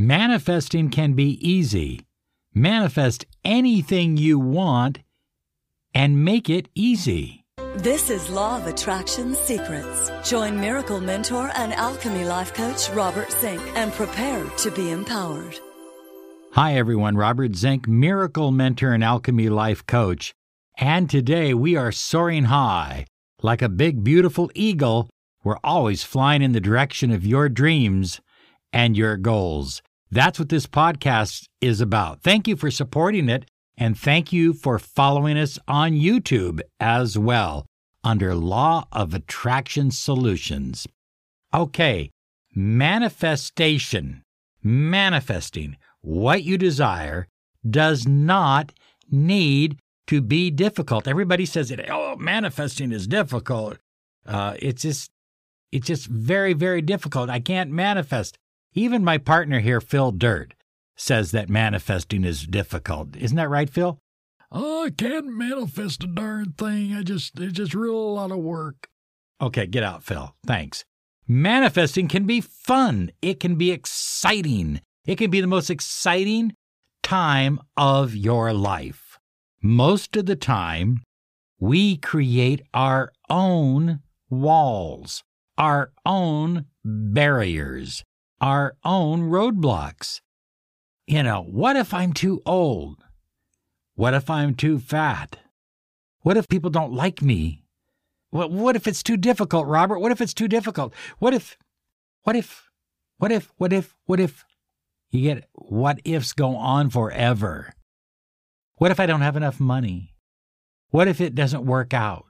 Manifesting can be easy. Manifest anything you want and make it easy. This is Law of Attraction Secrets. Join Miracle Mentor and Alchemy Life Coach Robert Zink and prepare to be empowered. Hi, everyone. Robert Zink, Miracle Mentor and Alchemy Life Coach. And today we are soaring high. Like a big, beautiful eagle, we're always flying in the direction of your dreams and your goals. That's what this podcast is about. Thank you for supporting it, and thank you for following us on YouTube as well under Law of Attraction Solutions. Okay, manifestation, manifesting what you desire does not need to be difficult. Everybody says it, oh, manifesting is difficult. Uh, it's just, it's just very, very difficult. I can't manifest. Even my partner here, Phil Dirt, says that manifesting is difficult. Isn't that right, Phil? Oh, I can't manifest a darn thing. I just it's just real a lot of work. Okay, get out, Phil. Thanks. Manifesting can be fun. It can be exciting. It can be the most exciting time of your life. Most of the time, we create our own walls, our own barriers, our own roadblocks. You know, what if I'm too old? What if I'm too fat? What if people don't like me? What, what if it's too difficult, Robert? What if it's too difficult? What if, what if, what if, what if, what if? You get what ifs go on forever. What if I don't have enough money? What if it doesn't work out?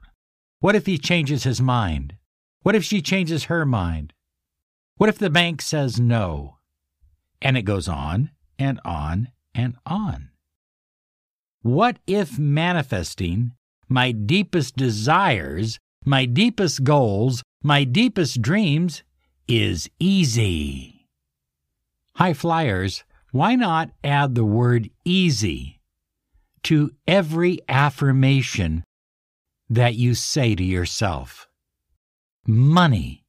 What if he changes his mind? What if she changes her mind? What if the bank says no? And it goes on and on and on. What if manifesting my deepest desires, my deepest goals, my deepest dreams is easy? High flyers, why not add the word easy to every affirmation that you say to yourself? Money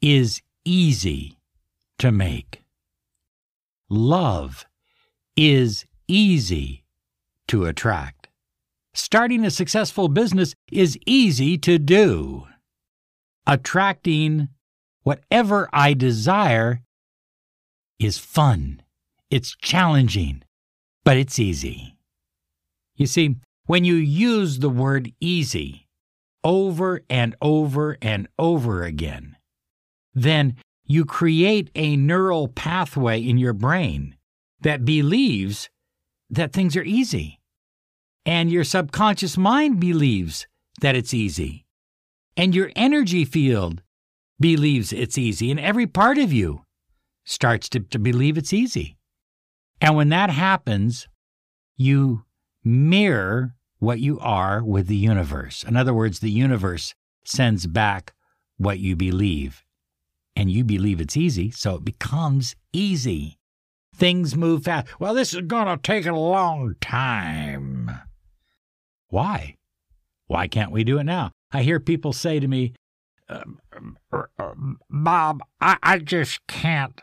is easy to make. Love is easy to attract. Starting a successful business is easy to do. Attracting whatever I desire is fun. It's challenging, but it's easy. You see, when you use the word easy over and over and over again, then you create a neural pathway in your brain that believes that things are easy. And your subconscious mind believes that it's easy. And your energy field believes it's easy. And every part of you starts to, to believe it's easy. And when that happens, you mirror what you are with the universe. In other words, the universe sends back what you believe. And you believe it's easy, so it becomes easy. Things move fast. Well, this is going to take a long time. Why? Why can't we do it now? I hear people say to me, uh, Bob, I, I just can't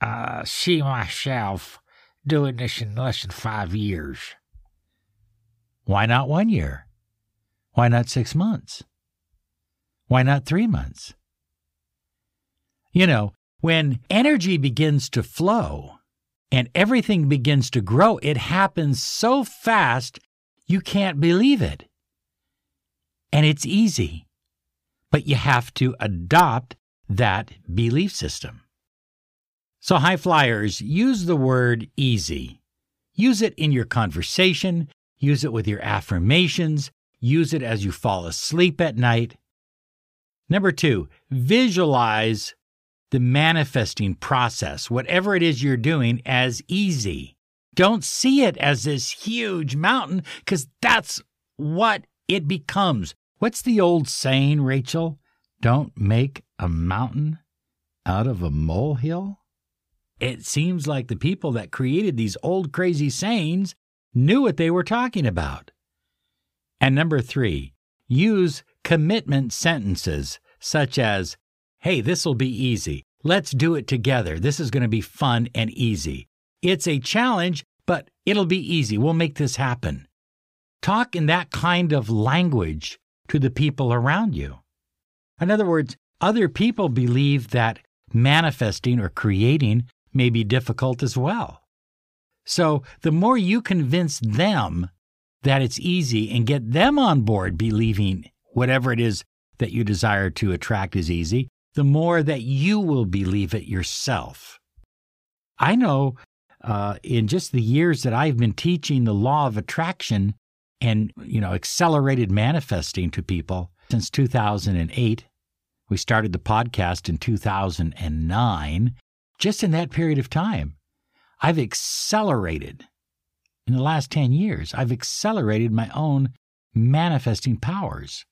uh, see myself doing this in less than five years. Why not one year? Why not six months? Why not three months? You know, when energy begins to flow and everything begins to grow, it happens so fast you can't believe it. And it's easy, but you have to adopt that belief system. So, high flyers, use the word easy. Use it in your conversation, use it with your affirmations, use it as you fall asleep at night. Number two, visualize the manifesting process, whatever it is you're doing, as easy. Don't see it as this huge mountain because that's what it becomes. What's the old saying, Rachel? Don't make a mountain out of a molehill? It seems like the people that created these old crazy sayings knew what they were talking about. And number three, use commitment sentences such as, Hey, this'll be easy. Let's do it together. This is going to be fun and easy. It's a challenge, but it'll be easy. We'll make this happen. Talk in that kind of language to the people around you. In other words, other people believe that manifesting or creating may be difficult as well. So the more you convince them that it's easy and get them on board believing whatever it is that you desire to attract is easy, the more that you will believe it yourself. I know uh, in just the years that I've been teaching the law of attraction and you know accelerated manifesting to people since 2008 we started the podcast in 2009 just in that period of time i've accelerated in the last 10 years i've accelerated my own manifesting powers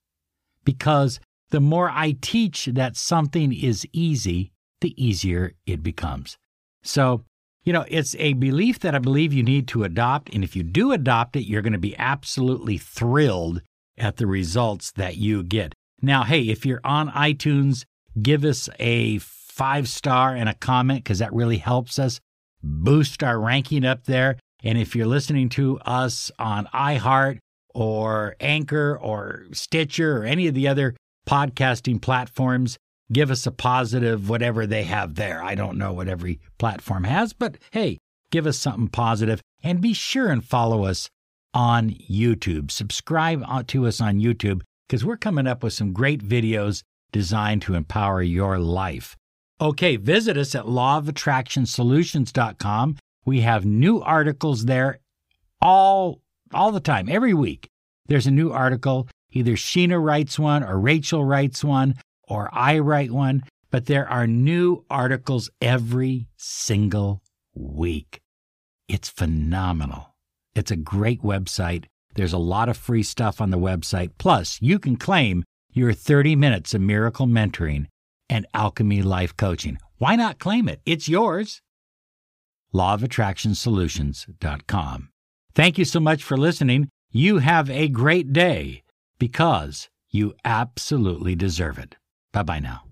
because the more i teach that something is easy the easier it becomes so you know, it's a belief that I believe you need to adopt. And if you do adopt it, you're going to be absolutely thrilled at the results that you get. Now, hey, if you're on iTunes, give us a five star and a comment because that really helps us boost our ranking up there. And if you're listening to us on iHeart or Anchor or Stitcher or any of the other podcasting platforms, give us a positive, whatever they have there. I don't know what every platform has, but hey, give us something positive and be sure and follow us on YouTube. Subscribe uh, to us on YouTube because we're coming up with some great videos designed to empower your life. Okay, visit us at lawofattractionsolutions.com. We have new articles there all all the time, every week. There's a new article. Either Sheena writes one or Rachel writes one or I write one, but there are new articles every single week. It's phenomenal. It's a great website. There's a lot of free stuff on the website. Plus, you can claim your 30 minutes of miracle mentoring and alchemy life coaching. Why not claim it? It's yours. Lawofattractionsolutions.com. Thank you so much for listening. You have a great day because you absolutely deserve it. Bye bye now.